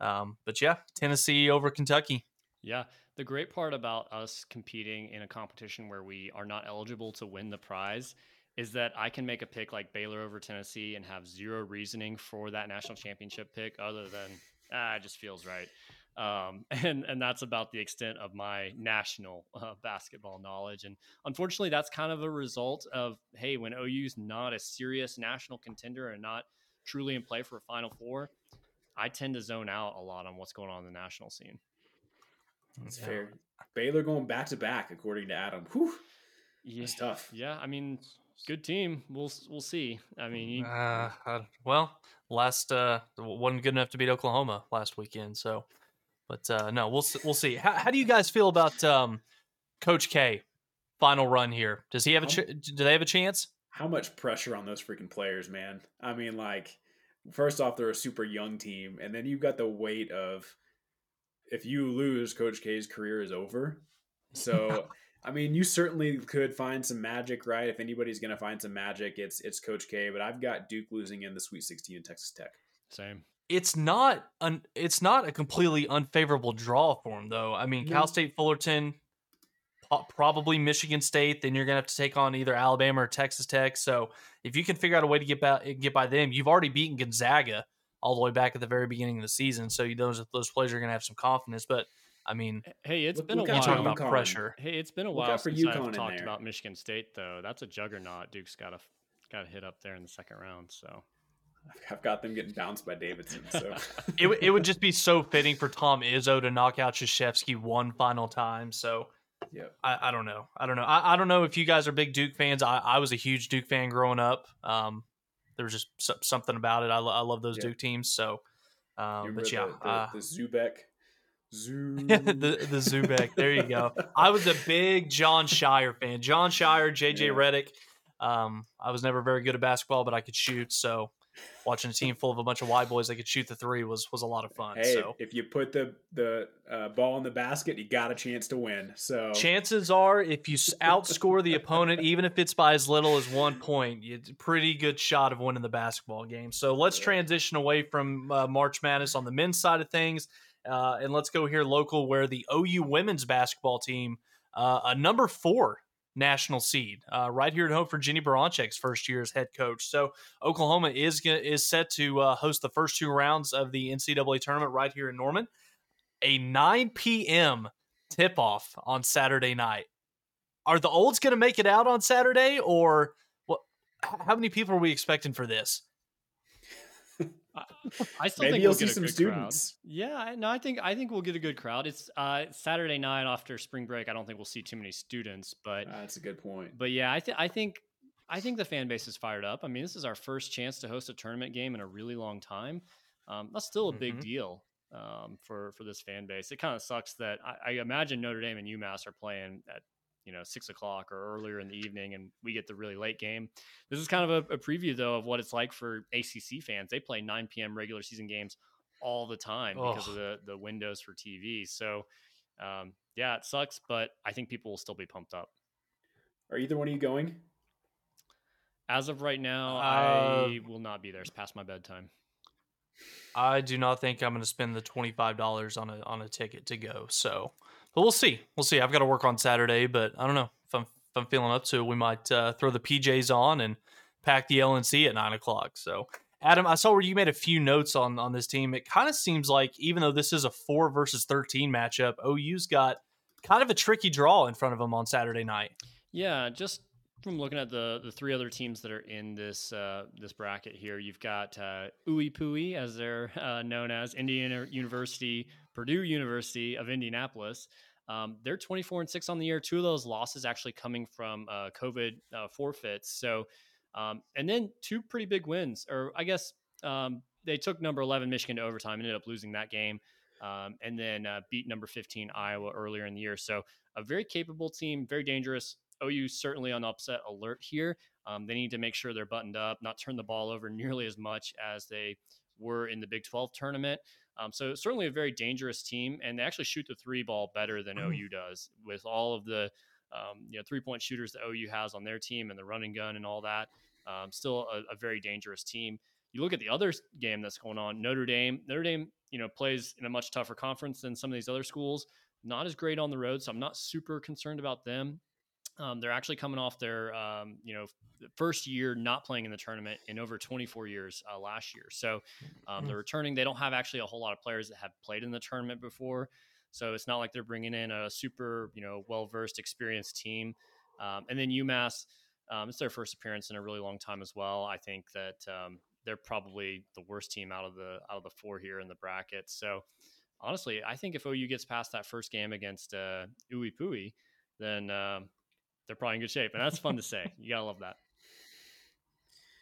um, but yeah, Tennessee over Kentucky. Yeah, the great part about us competing in a competition where we are not eligible to win the prize is that I can make a pick like Baylor over Tennessee and have zero reasoning for that national championship pick other than ah, it just feels right. Um, *laughs* and and that's about the extent of my national uh, basketball knowledge. And unfortunately, that's kind of a result of hey, when OU's not a serious national contender and not truly in play for a Final Four, I tend to zone out a lot on what's going on in the national scene. That's yeah. fair. Baylor going back to back, according to Adam. Whew. Yeah, That's tough. Yeah, I mean, good team. We'll we'll see. I mean, you... uh, uh, well, last uh, wasn't good enough to beat Oklahoma last weekend. So, but uh, no, we'll we'll see. How, how do you guys feel about um, Coach K? Final run here. Does he have a? Ch- do they have a chance? How much pressure on those freaking players, man? I mean, like, first off, they're a super young team, and then you've got the weight of if you lose, Coach K's career is over. *laughs* So I mean, you certainly could find some magic, right? If anybody's going to find some magic, it's it's Coach K. But I've got Duke losing in the Sweet 16 in Texas Tech. Same. It's not an it's not a completely unfavorable draw for him, though. I mean, no. Cal State Fullerton, probably Michigan State. Then you're going to have to take on either Alabama or Texas Tech. So if you can figure out a way to get by get by them, you've already beaten Gonzaga all the way back at the very beginning of the season. So you those those players are going to have some confidence, but I mean, hey, it's look, been a while. Talking about pressure. Hey, it's been a while since I've talked about Michigan State, though. That's a juggernaut. Duke's got to got to hit up there in the second round. So I've got them getting bounced by Davidson. So *laughs* it it would just be so fitting for Tom Izzo to knock out Krzyzewski one final time. So. Yeah, I, I don't know. I don't know. I, I don't know if you guys are big Duke fans. I, I was a huge Duke fan growing up. Um, there was just something about it. I, lo- I love those Duke teams. So, um, but yeah, the, the, uh, the Zoubek Zoo. *laughs* the the Zoubek. There you go. I was a big Jon Scheyer fan. Jon Scheyer, JJ yeah. Redick. Um, I was never very good at basketball, but I could shoot. So watching a team full of a bunch of white boys that could shoot the three was was a lot of fun. Hey, so if you put the the uh, ball in the basket, you got a chance to win. So chances are, if you *laughs* outscore the opponent, even if it's by as little as one point, it's a pretty good shot of winning the basketball game. So let's transition away from uh, March Madness on the men's side of things uh, and let's go here local, where the OU women's basketball team, uh, a number four national seed, uh, right here at home for Jennie Baranczyk's first year as head coach. So Oklahoma is is set to uh, host the first two rounds of the NCAA tournament right here in Norman. A 9 p.m. tip off on Saturday night. Are the olds going to make it out on Saturday, or what? How many people are we expecting for this? I still Maybe think you'll we'll see some students. Crowd. Yeah, no, I think I think we'll get a good crowd. It's uh, Saturday night after spring break. I don't think we'll see too many students, but uh, that's a good point. But yeah, I think I think I think the fan base is fired up. I mean, this is our first chance to host a tournament game in a really long time. Um, that's still a big mm-hmm. deal um, for for this fan base. It kind of sucks that I, I, imagine Notre Dame and UMass are playing at you know six o'clock or earlier in the evening, and we get the really late game. This is kind of a, a preview though of what it's like for ACC fans. They play 9 p.m. regular season games all the time oh. because of the the windows for TV. So um, yeah, it sucks, but I think people will still be pumped up. Are either one of you going? As of right now, uh, I will not be there. It's past my bedtime. I do not think I'm going to spend the twenty five dollars on a on a ticket to go. So but we'll see. We'll see. I've got to work on Saturday, but I don't know if I'm if I'm feeling up to it. We might uh, throw the PJs on and pack the LNC at nine o'clock. So, Adam, I saw where you made a few notes on on this team. It kind of seems like even though this is a four versus thirteen matchup, OU's got kind of a tricky draw in front of them on Saturday night. Yeah, just from looking at the the three other teams that are in this uh, this bracket here, you've got uh, Pooey, as they're uh, known as, Indiana University, Purdue University of Indianapolis. Um, they're 24 and six on the year. Two of those losses actually coming from uh, COVID uh, forfeits. So, um, and then two pretty big wins, or I guess um, they took number 11 Michigan to overtime, ended up losing that game, um, and then uh, beat number 15 Iowa earlier in the year. So, a very capable team, very dangerous. OU certainly on upset alert here. Um, they need to make sure they're buttoned up, not turn the ball over *laughs* nearly as much as they were in the Big 12 tournament. Um, so certainly a very dangerous team, and they actually shoot the three ball better than mm-hmm. OU does with all of the um, you know three point shooters that OU has on their team and the running gun and all that. Um, still a, a, very dangerous team. You look at the other game that's going on. Notre Dame. Notre Dame, you know, plays in a much tougher conference than some of these other schools. Not as great on the road, so I'm not super concerned about them. Um, they're actually coming off their um, you know first year not playing in the tournament in over 24 years uh, last year. So um, they're returning. They don't have actually a whole lot of players that have played in the tournament before. So it's not like they're bringing in a super you know well versed, experienced team. Um, and then UMass, um, it's their first appearance in a really long time as well. I think that um, they're probably the worst team out of the out of the four here in the bracket. So honestly, I think if OU gets past that first game against uh, Uwe Pui, then um, they're probably in good shape, and that's fun to say. You gotta love that.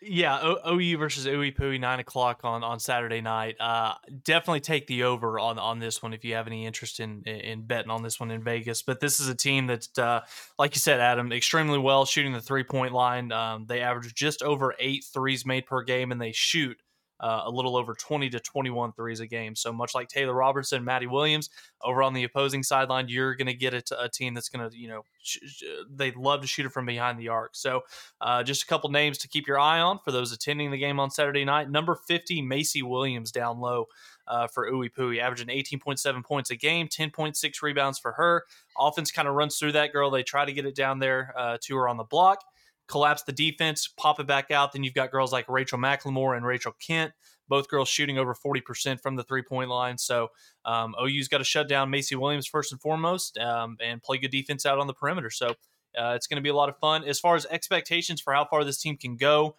Yeah, OU versus IUPUI, nine o'clock on on Saturday night. Uh, definitely take the over on on this one if you have any interest in in betting on this one in Vegas. But this is a team that, uh, like you said, Adam, extremely well shooting the three point line. Um, they average just over eight threes made per game, and they shoot uh, a little over 20 to 21 threes a game. So much like Taylor Robertson, Madi Williams over on the opposing sideline, you're going to get a team that's going to, you know, sh- sh- they love to shoot it from behind the arc. So uh, just a couple names to keep your eye on for those attending the game on Saturday night. Number 50, Macee Williams down low. Uh, for IUPUI, averaging 18.7 points a game, 10.6 rebounds for her. Offense kind of runs through that girl. They try to get it down there uh, to her on the block collapse the defense, pop it back out. Then you've got girls like Rachel McLemore and Rachel Kent, both girls shooting over 40% from the three point line. So um, OU's got to shut down Macee Williams first and foremost um, and play good defense out on the perimeter. So uh, it's going to be a lot of fun. As far as expectations for how far this team can go,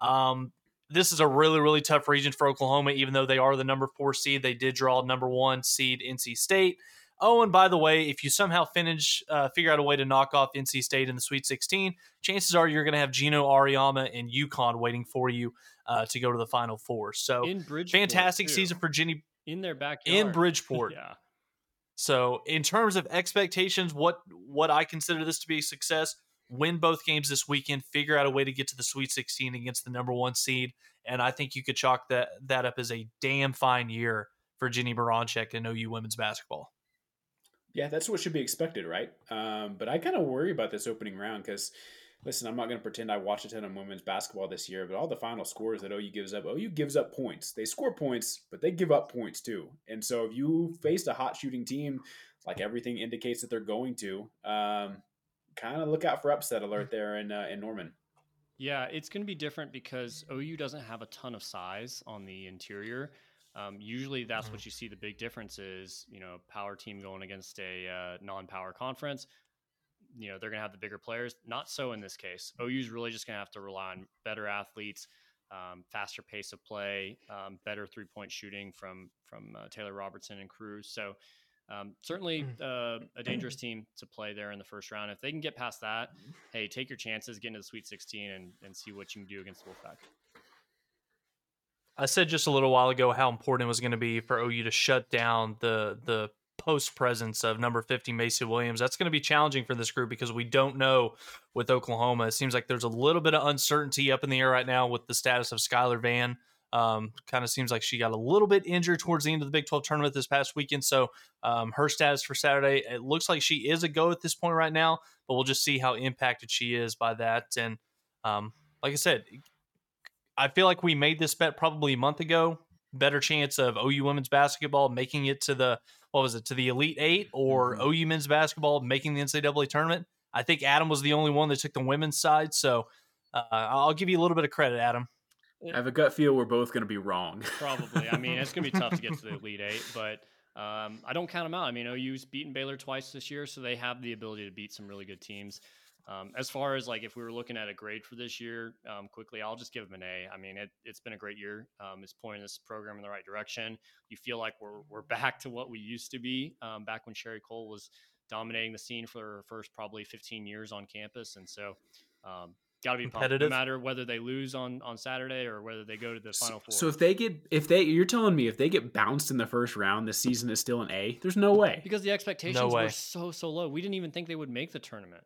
um, this is a really, really tough region for Oklahoma, even though they are the number four seed. They did draw number one seed NC State. Oh, and by the way, if you somehow finish, uh, figure out a way to knock off NC State in the Sweet 16, chances are you're going to have Geno Auriemma and UConn waiting for you uh, to go to the Final Four. So, in fantastic too. season for Ginny in their backyard in Bridgeport. *laughs* yeah. So, in terms of expectations, what what I consider this to be a success: win both games this weekend, figure out a way to get to the Sweet 16 against the number one seed, and I think you could chalk that that up as a damn fine year for Jennie Baranczyk and OU women's basketball. Yeah, that's what should be expected, right? Um, but I kind of worry about this opening round because, listen, I'm not going to pretend I watched a ton of women's basketball this year, but all the final scores that OU gives up, OU gives up points. They score points, but they give up points too. And so if you faced a hot shooting team, like everything indicates that they're going to, um, kind of look out for upset alert there in uh, in Norman. Yeah, it's going to be different because OU doesn't have a ton of size on the interior. Um, usually, that's mm-hmm. what you see. The big difference is, you know, power team going against a uh, non-power conference. You know, they're going to have the bigger players. Not so in this case. OU's really just going to have to rely on better athletes, um, faster pace of play, um, better three-point shooting from from uh, Taylor Robertson and Cruz. So. Um, certainly mm. uh, a dangerous *clears throat* team to play there in the first round. If they can get past that, hey, take your chances, get into the Sweet 16, and, and see what you can do against Wolfpack. I said just a little while ago how important it was going to be for OU to shut down the the post presence of number 50 Macee Williams. That's going to be challenging for this group because we don't know with Oklahoma. It seems like there's a little bit of uncertainty up in the air right now with the status of Skylar Vann. Um, kind of seems like she got a little bit injured towards the end of the Big 12 tournament this past weekend. So um, her status for Saturday, it looks like she is a go at this point right now, but we'll just see how impacted she is by that. And um, like I said, I feel like we made this bet probably a month ago. Better chance of OU women's basketball making it to the what was it to the Elite Eight or mm-hmm. OU men's basketball making the NCAA tournament. I think Adam was the only one that took the women's side, so uh, I'll give you a little bit of credit, Adam. I have a gut feel we're both going to be wrong. *laughs* Probably. I mean, it's going to be tough to get to the Elite Eight, but um, I don't count them out. I mean, OU's beaten Baylor twice this year, so they have the ability to beat some really good teams. Um, as far as like if we were looking at a grade for this year, um, quickly, I'll just give them an A. I mean, it, has been a great year. Um, it's pointing this program in the right direction. You feel like we're we're back to what we used to be um, back when Sherri Coale was dominating the scene for her first probably 15 years on campus, and so. Um, Got to be competitive, no matter whether they lose on on Saturday or whether they go to the final four. So if they get, if they, you're telling me if they get bounced in the first round, this season is still an A. There's no way because the expectations no were so so low. We didn't even think they would make the tournament.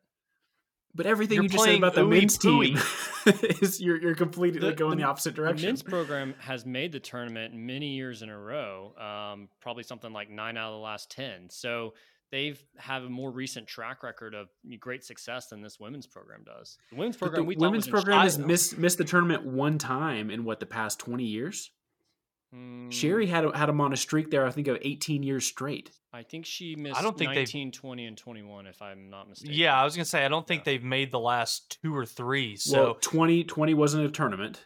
But everything you're you just said about the men's team *laughs* is you're you're completely the, going the, the, opposite direction. The men's program has made the tournament many years in a row, um, probably something like nine out of the last ten. So they've have a more recent track record of great success than this women's program does. The women's program, the women's program has missed missed the tournament one time in what the past twenty years. Mm. Sherri had had him on a streak there. I think of 18 years straight. I think she missed. I don't think 19, 20, and 21, if I'm not mistaken. Yeah, I was gonna say I don't think yeah. they've made the last two or three. So well, 20, 20 wasn't a tournament.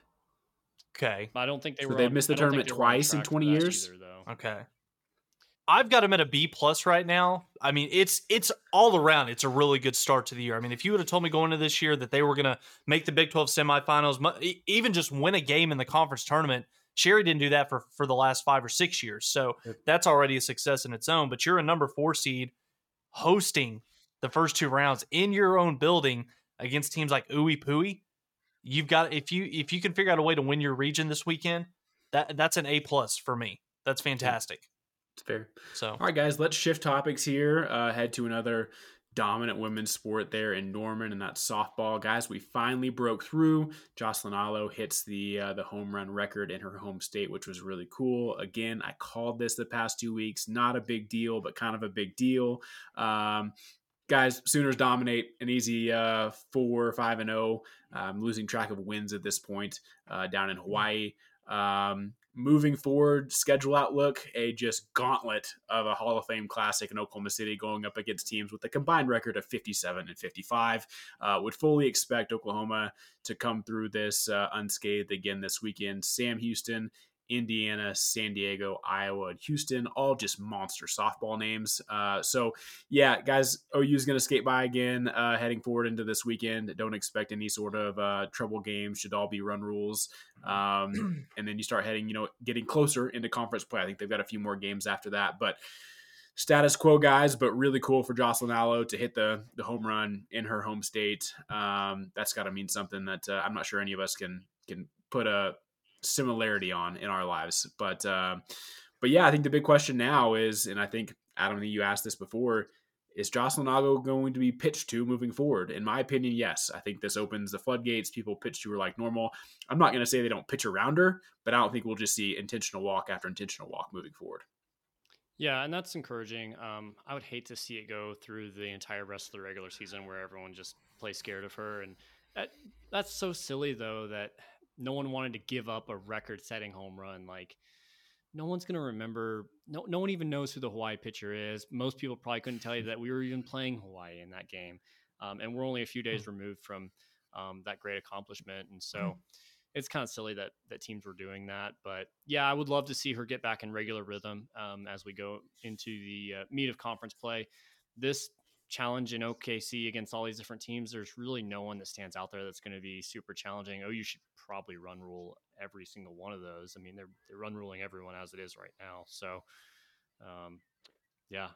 Okay, I don't think they so were. They've missed the tournament twice in 20 years. Either, okay, I've got him at a B plus right now. I mean, it's it's all around. It's a really good start to the year. I mean, if you would have told me going into this year that they were going to make the Big 12 semifinals, even just win a game in the conference tournament, Sherri didn't do that for for the last five or six years. So yep. that's already a success in its own. But you're a number four seed, hosting the first two rounds in your own building against teams like Ooey Pooey. You've got if you if you can figure out a way to win your region this weekend, that that's an A plus for me. That's fantastic. It's fair. So, all right, guys, let's shift topics here. Uh, head to another dominant women's sport there in Norman, and that softball. Guys, we finally broke through. Jocelyn Alo hits the uh, the home run record in her home state, which was really cool. Again, I called this the past two weeks. Not a big deal, but kind of a big deal. Um, guys, Sooners dominate an easy uh, four, five, and zero. Oh. I'm losing track of wins at this point uh, down in Hawaii. Um, moving forward, schedule outlook, a just gauntlet of a Hall of Fame classic in Oklahoma City going up against teams with a combined record of 57 and 55. Uh, would fully expect Oklahoma to come through this uh, unscathed again this weekend. Sam Houston Indiana, San Diego, Iowa, and Houston, all just monster softball names. Uh, so, yeah, guys, OU is going to skate by again uh, heading forward into this weekend. Don't expect any sort of uh, trouble games. Should all be run rules. Um, *clears throat* and then you start heading, you know, getting closer into conference play. I think they've got a few more games after that, but status quo guys, but really cool for Jocelyn Alo to hit the the home run in her home state. Um, that's got to mean something that uh, I'm not sure any of us can can put a similarity on in our lives. But uh, but yeah, I think the big question now is, and I think Adam, you asked this before, is Jocelyn Alo going to be pitched to moving forward? In my opinion, yes. I think this opens the floodgates. People pitch to her like normal. I'm not going to say they don't pitch around her, but I don't think we'll just see intentional walk after intentional walk moving forward. Yeah, and that's encouraging. Um, I would hate to see it go through the entire rest of the regular season where everyone just plays scared of her, and that, that's so silly though that no one wanted to give up a record setting home run. Like no one's going to remember. No, no one even knows who the Hawaii pitcher is. Most people probably couldn't tell you that we were even playing Hawaii in that game. Um, and we're only a few days hmm. removed from um, that great accomplishment. And so hmm. it's kind of silly that, that teams were doing that. But yeah, I would love to see her get back in regular rhythm um, as we go into the uh, meat of conference play. This challenge in OKC against all these different teams, there's really no one that stands out there that's going to be super challenging. Oh, you should probably run rule every single one of those. I mean, they're they're run ruling everyone as it is right now. So, um, yeah.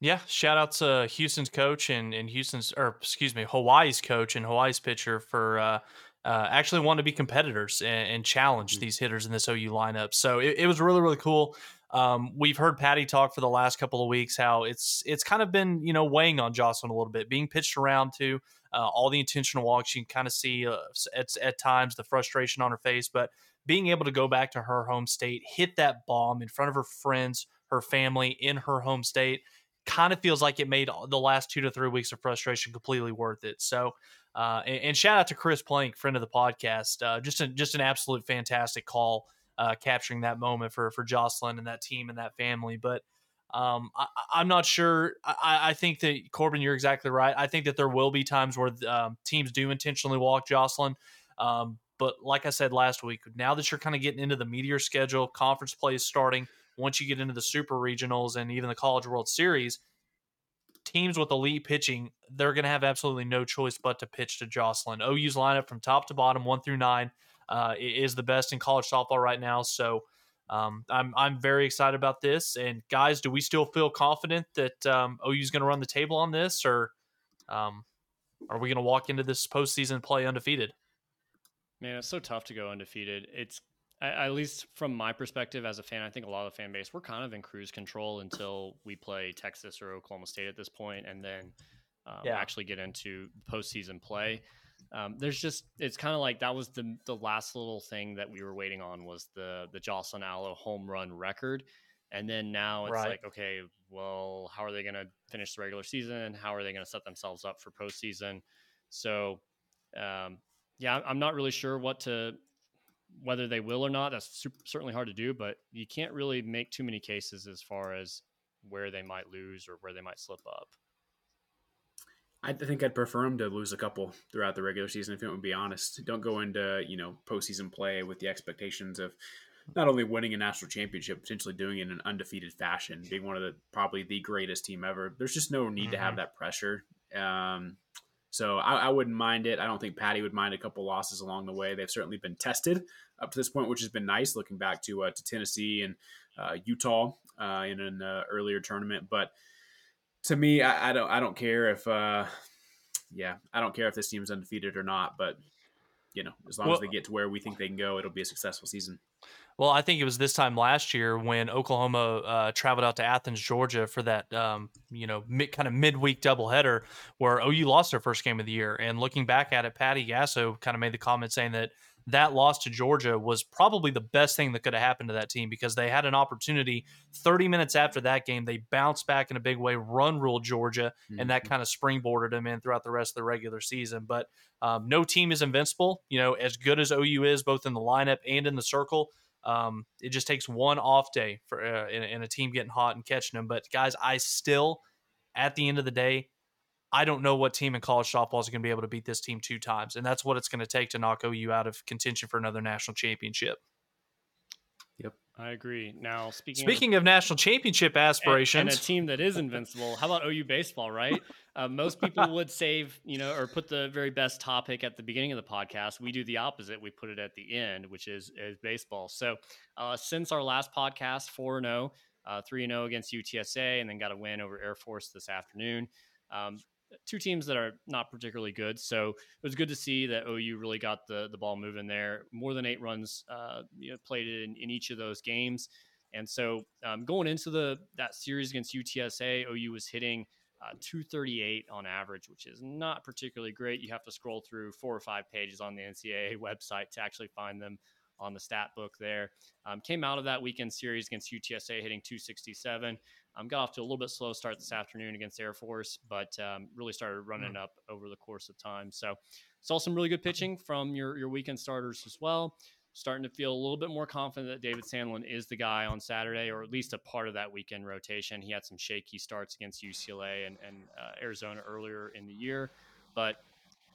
Yeah, shout out to Houston's coach and, and Houston's or excuse me, Hawaii's coach and Hawaii's pitcher for uh, uh, actually want to be competitors and, and challenge mm-hmm. these hitters in this OU lineup. So it, it was really really cool. Um, we've heard Patty talk for the last couple of weeks how it's it's kind of been you know weighing on Jocelyn a little bit, being pitched around to uh, all the intentional walks. You can kind of see uh, at at times the frustration on her face, but being able to go back to her home state, hit that bomb in front of her friends, her family in her home state, kind of feels like it made the last two to three weeks of frustration completely worth it. So. Uh, and, and, shout out to Chris Plank, friend of the podcast. Uh, just a, just an absolute fantastic call uh, capturing that moment for for Jocelyn and that team and that family. But um, I, am not sure. I, I, think that Corbin, you're exactly right. I think that there will be times where um, teams do intentionally walk Jocelyn. Um, but like I said last week, now that you're kind of getting into the meteor schedule, conference play is starting. Once you get into the super regionals and even the College World Series, teams with elite pitching, they're going to have absolutely no choice but to pitch to Jocelyn. OU's lineup from top to bottom, one through nine, uh, is the best in college softball right now. So um, I'm I'm very excited about this. And guys, do we still feel confident that um, OU is going to run the table on this, or um, are we going to walk into this postseason play undefeated? Man, it's so tough to go undefeated. It's at least from my perspective as a fan, I think a lot of the fan base we're kind of in cruise control until we play Texas or Oklahoma State at this point, and then um, yeah. actually get into postseason play. Um, there's just it's kind of like that was the the last little thing that we were waiting on was the the Jocelyn Alo home run record, and then now it's right. like okay, well, how are they going to finish the regular season? How are they going to set themselves up for postseason? So, um, yeah, I'm not really sure what to whether they will or not, that's super, certainly hard to do. But you can't really make too many cases as far as where they might lose or where they might slip up. I think I'd prefer them to lose a couple throughout the regular season. If you want to be honest, don't go into you know postseason play with the expectations of not only winning a national championship, potentially doing it in an undefeated fashion, being one of the probably the greatest team ever. There's just no need mm-hmm. to have mm-hmm. that pressure. Um, so I, I, wouldn't mind it. I don't think Patty would mind a couple losses along the way. They've certainly been tested up to this point, which has been nice. Looking back to uh, to Tennessee and uh, Utah uh, in an uh, earlier tournament, but to me, I, I, don't I don't care if uh, yeah I don't care if this team's undefeated or not. But you know, as long well, as they get to where we think they can go, it'll be a successful season. Well, I think it was this time last year when Oklahoma uh, traveled out to Athens, Georgia, for that um, you know mid, kind of midweek doubleheader where OU lost their first game of the year. And looking back at it, Patty Gasso kind of made the comment saying that that loss to Georgia was probably the best thing that could have happened to that team because they had an opportunity 30 minutes after that game. They bounced back in a big way, run rule Georgia, mm-hmm. and that mm-hmm. kind of springboarded them in throughout the rest of the regular season. But um, no team is invincible. You know, as good as OU is, both in the lineup and in the circle, um, it just takes one off day for uh, in, in a team getting hot and catching them. But guys, I still, at the end of the day, I don't know what team in college softball is going to be able to beat this team two times, and that's what it's going to take to knock OU out of contention for another national championship. Yep, I agree. Now, speaking speaking of, of national championship aspirations, and, and, a team that is invincible, how about OU baseball? Right, uh, most people would save, you know, or put the very best topic at the beginning of the podcast. We do the opposite; we put it at the end, which is is baseball. So, uh, since our last podcast, four and zero, oh, uh, three and zero oh against UTSA, and then got a win over Air Force this afternoon. Um, two teams that are not particularly good. So it was good to see that OU really got the the ball moving there. More than eight runs uh, you know, played in, in each of those games. And so um, going into the that series against UTSA, OU was hitting uh, 238 on average, which is not particularly great. You have to scroll through four or five pages on the NCAA *laughs* website to actually find them on the stat book there. Um, came out of that weekend series against UTSA hitting 267. Um, got off to a little bit slow start this afternoon against Air Force, but um, really started running mm. up over the course of time. So saw some really good pitching from your your weekend starters as well. Starting to feel a little bit more confident that David Sandlin is the guy on Saturday, or at least a part of that weekend rotation. He had some shaky starts against UCLA and, and uh, Arizona earlier in the year, but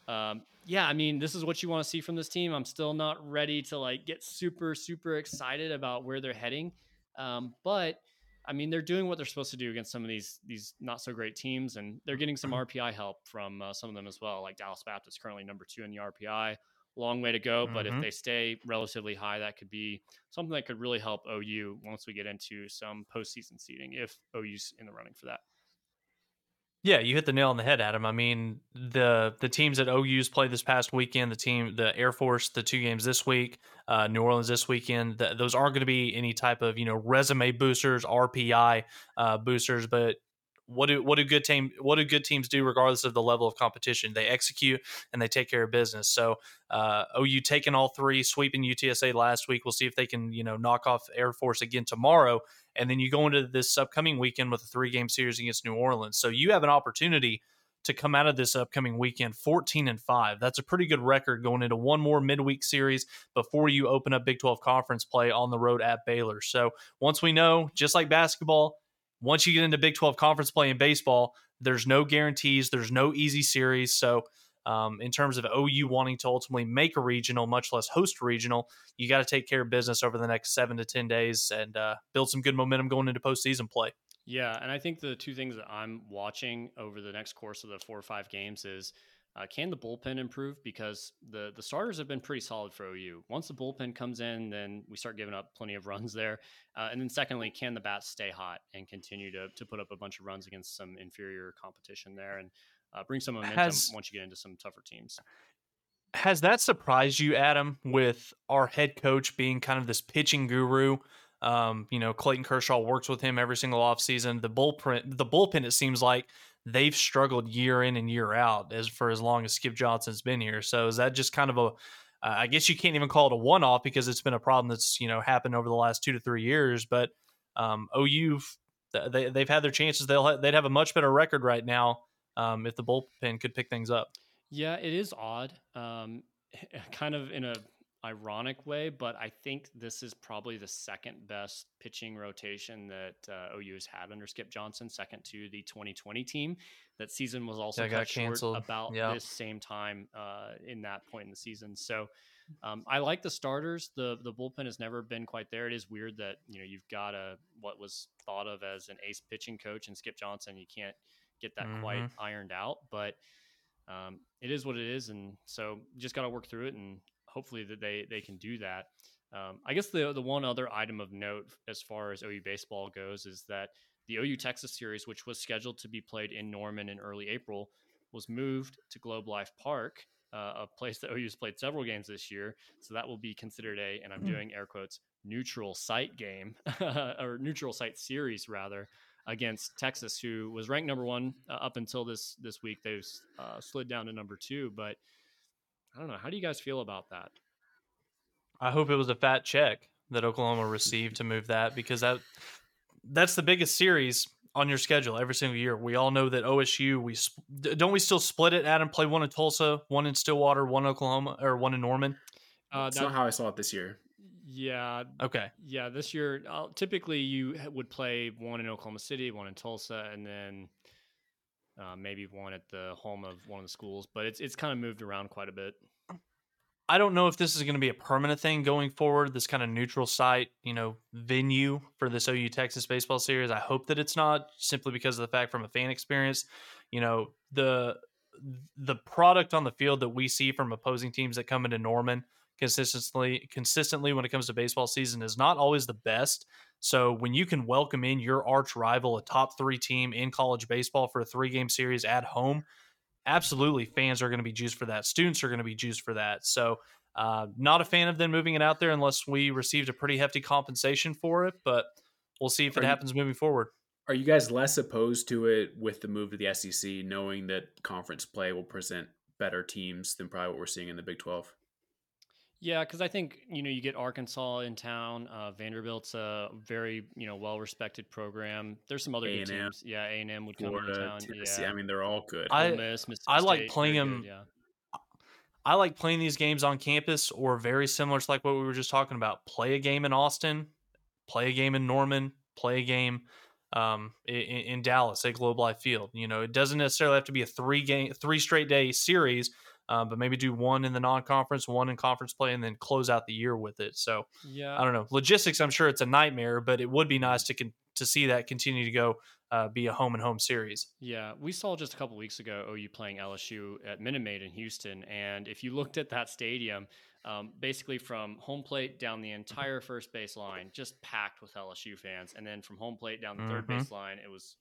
um, yeah, I mean, this is what you want to see from this team. I'm still not ready to like get super super excited about where they're heading, um, but I mean, they're doing what they're supposed to do against some of these these not so great teams, and they're getting some mm-hmm. RPI help from uh, some of them as well. Like Dallas Baptist, currently number two in the RPI. Long way to go, mm-hmm. but if mm-hmm. they stay relatively high, that could be something that could really help OU once we get into some postseason seeding if OU's in the running for that. Yeah, you hit the nail on the head, Adam. I mean, the the teams that OU's played this past weekend, the team, the Air Force, the two games this week, uh, New Orleans this weekend, the, those aren't going to be any type of you know resume boosters, RPI uh, boosters, but what do what do good team what do good teams do regardless of the level of competition? They execute and they take care of business. So uh, OU taking all three, sweeping UTSA last week. We'll see if they can you know knock off Air Force again tomorrow, and then you go into this upcoming weekend with a three game series against New Orleans. So you have an opportunity to come out of this upcoming weekend 14 and 5. That's a pretty good record going into one more midweek series before you open up Big 12 conference play on the road at Baylor. So, once we know, just like basketball, once you get into Big 12 conference play in baseball, there's no guarantees, there's no easy series. So, um, in terms of OU wanting to ultimately make a regional, much less host a regional, you got to take care of business over the next seven to 10 days and uh, build some good momentum going into postseason play. Yeah. And I think the two things that I'm watching over the next course of the four or five games is uh, can the bullpen improve? Because the the starters have been pretty solid for OU. Once the bullpen comes in, then we start giving up plenty of *laughs* runs there. Uh, and then secondly, can the bats stay hot and continue to to put up a bunch of runs against some inferior competition there and uh, bring some momentum has, once you get into some tougher teams? Has that surprised you, Adam, with our head coach being kind of this pitching guru? Um, you know, Clayton Kershaw works with him every single offseason. The bullpen, the bullpen, it seems like they've struggled year in and year out as for as long as Skip Johnson's been here. So is that just kind of a uh, I guess you can't even call it a one off because it's been a problem that's you know happened over the last two to three years. But um, OU they they've had their chances. They'll ha- they'd have a much better record right now um, if the bullpen could pick things up. Yeah, it is odd. Um, *laughs* kind of in a ironic way, but I think this is probably the second best pitching rotation that uh, OU has had under Skip Johnson, second to the 2020 team. That season was also cut short about yeah. this same time uh, in that point in the season. So um, I like the starters. the The bullpen has never been quite there. It is weird that you know you've got a what was thought of as an ace pitching coach and Skip Johnson. You can't get that mm-hmm. quite ironed out, but um, it is what it is, and so just got to work through it, and hopefully that they they can do that. Um, I guess the the one other item of note as far as OU baseball goes is that the OU Texas series, which was scheduled to be played in Norman in early April, was moved to Globe Life Park, uh, a place that OU has played several games this year. So that will be considered a, and I'm mm. doing air quotes, neutral site game *laughs* or neutral site series rather against Texas, who was ranked number one uh, up until this this week. They've uh, slid down to number two, but I don't know. How do you guys feel about that? I hope it was a fat check that Oklahoma received to move that because that that's the biggest series on your schedule every single year. We all know that OSU we don't we still split it. Adam play one in Tulsa, one in Stillwater, one Oklahoma, or one in Norman. Uh, that's not how I saw it this year. Yeah. Okay. Yeah, this year uh, typically you would play one in Oklahoma City, one in Tulsa, and then uh, maybe one at the home of one of the schools. But it's it's kind of moved around quite a bit. I don't know if this is going to be a permanent thing going forward. This kind of neutral site, you know, venue for this OU Texas baseball series. I hope that it's not simply because of the fact from a fan experience, you know, the the product on the field that we see from opposing teams that come into Norman consistently consistently when it comes to baseball season is not always the best. So when you can welcome in your arch rival, a top three team in college baseball for a three game series at home, absolutely fans are going to be juiced for that. Students are going to be juiced for that. So uh, not a fan of them moving it out there unless we received a pretty hefty compensation for it, but we'll see if it happens moving forward. Are you guys less opposed to it with the move to the SEC, knowing that conference play will present better teams than probably what we're seeing in the Big 12? Yeah, because I think you know you get Arkansas in town. Uh, Vanderbilt's a very you know well respected program. There's some other A&M, good teams. Yeah, A and M would come Florida, to town. Tennessee. Yeah, I mean they're all good. I Miss, I like State, playing them. Good, yeah. I like playing these games on campus or very similar to like what we were just talking about. Play a game in Austin, play a game in Norman, play a game um, in, in Dallas at Globe Life Field. You know, it doesn't necessarily have to be a three game, three straight day series um, but maybe do one in the non-conference, one in conference play, and then close out the year with it. So yeah, I don't know logistics. I'm sure it's a nightmare, but it would be nice to con- to see that continue to go uh, be a home and home series. Yeah, we saw just a couple weeks ago OU playing LSU at Minute Maid in Houston, and if you looked at that stadium, um, basically from home plate down the entire first base line, just packed with LSU fans, and then from home plate down the mm-hmm. third base line, it was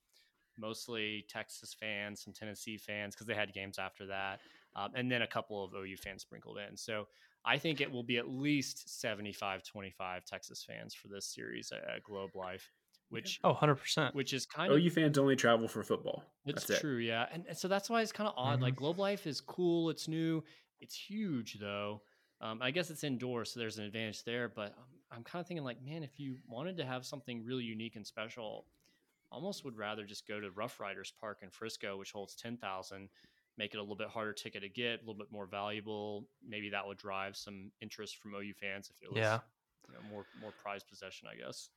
mostly Texas fans, some Tennessee fans because they had games after that um, and then a couple of OU fans sprinkled in. So I think it will be at least 75 25 Texas fans for this series at, Globe Life. Which oh, 100%. Which is kind of OU fans only travel for football. It's that's true, it. yeah. And, and, so that's why it's kind of odd. Mm-hmm. Like Globe Life is cool, it's new, it's huge though. Um, I guess it's indoors, so there's an advantage there. But I'm, I'm kind of thinking, like, man, if you wanted to have something really unique and special, almost would rather just go to Rough Riders Park in Frisco, which holds 10,000, make it a little bit harder ticket to get, a little bit more valuable. Maybe that would drive some interest from OU fans if it was yeah. You know, more more prized possession, I guess.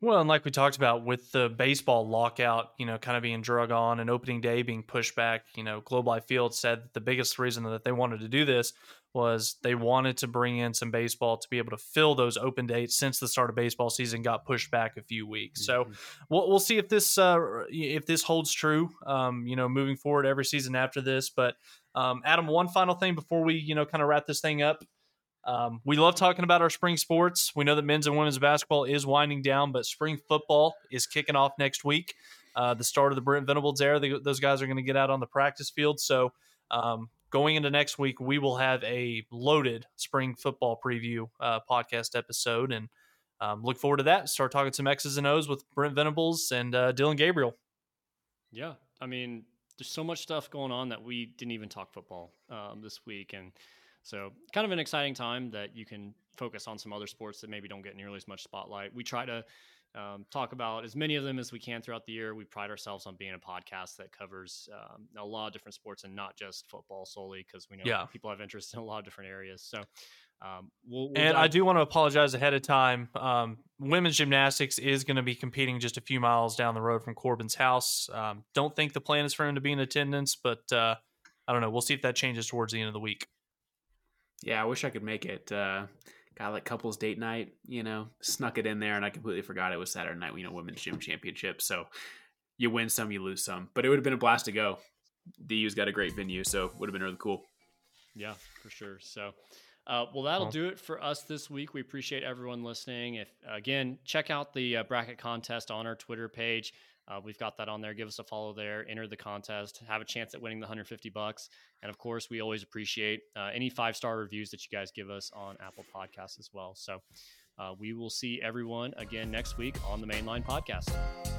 Well, and like we talked about with the baseball lockout, you know, kind of being drug on and opening day being pushed back, you know, Globe Life Field said that the biggest reason that they wanted to do this was they wanted to bring in some baseball to be able to fill those open dates since the start of baseball season got pushed back a few weeks. Mm-hmm. So we'll, we'll see if this uh, if this holds true. Um, you know, moving forward every season after this. But um, Adam, one final thing before we you know kind of wrap this thing up. Um, we love talking about our spring sports. We know that men's and women's basketball is winding down, but spring football is kicking off next week. Uh, the start of the Brent Venables era. They, those guys are going to get out on the practice field. So um, going into next week, we will have a loaded spring football preview uh, podcast episode, and um, look forward to that. Start talking some X's and O's with Brent Venables and uh, Dillon Gabriel. Yeah, I mean, there's so much stuff going on that we didn't even talk football um, this week, and so kind of an exciting time that you can focus on some other sports that maybe don't get nearly as much spotlight. We try to um, talk about as many of them as we can throughout the year. We pride ourselves on being a podcast that covers um, a lot of different sports and not just football solely because we know yeah. people have interest in a lot of different areas. So, um, we'll, we'll and dive- I do want to apologize ahead of time. Um, women's gymnastics is going to be competing just a few miles down the road from Corbin's house. Um, don't think the plan is for him to be in attendance, but uh, I don't know. We'll see if that changes towards the end of the week. Yeah, I wish I could make it. Uh, got like couples date night, you know, snuck it in there, and I completely forgot it was Saturday night. You know, women's gym championship. So you win some, you lose some, but it would have been a blast to go. DU's got a great venue, so would have been really cool. Yeah, for sure. So. Uh, well, that'll do it for us this week. We appreciate everyone listening. If again, check out the uh, bracket contest on our Twitter page. Uh, we've got that on there. Give us a follow there. Enter the contest. Have a chance at winning the 150 bucks. And of course, we always appreciate uh, any five star reviews that you guys give us on Apple Podcasts as well. So uh, we will see everyone again next week on the Mainline Podcast.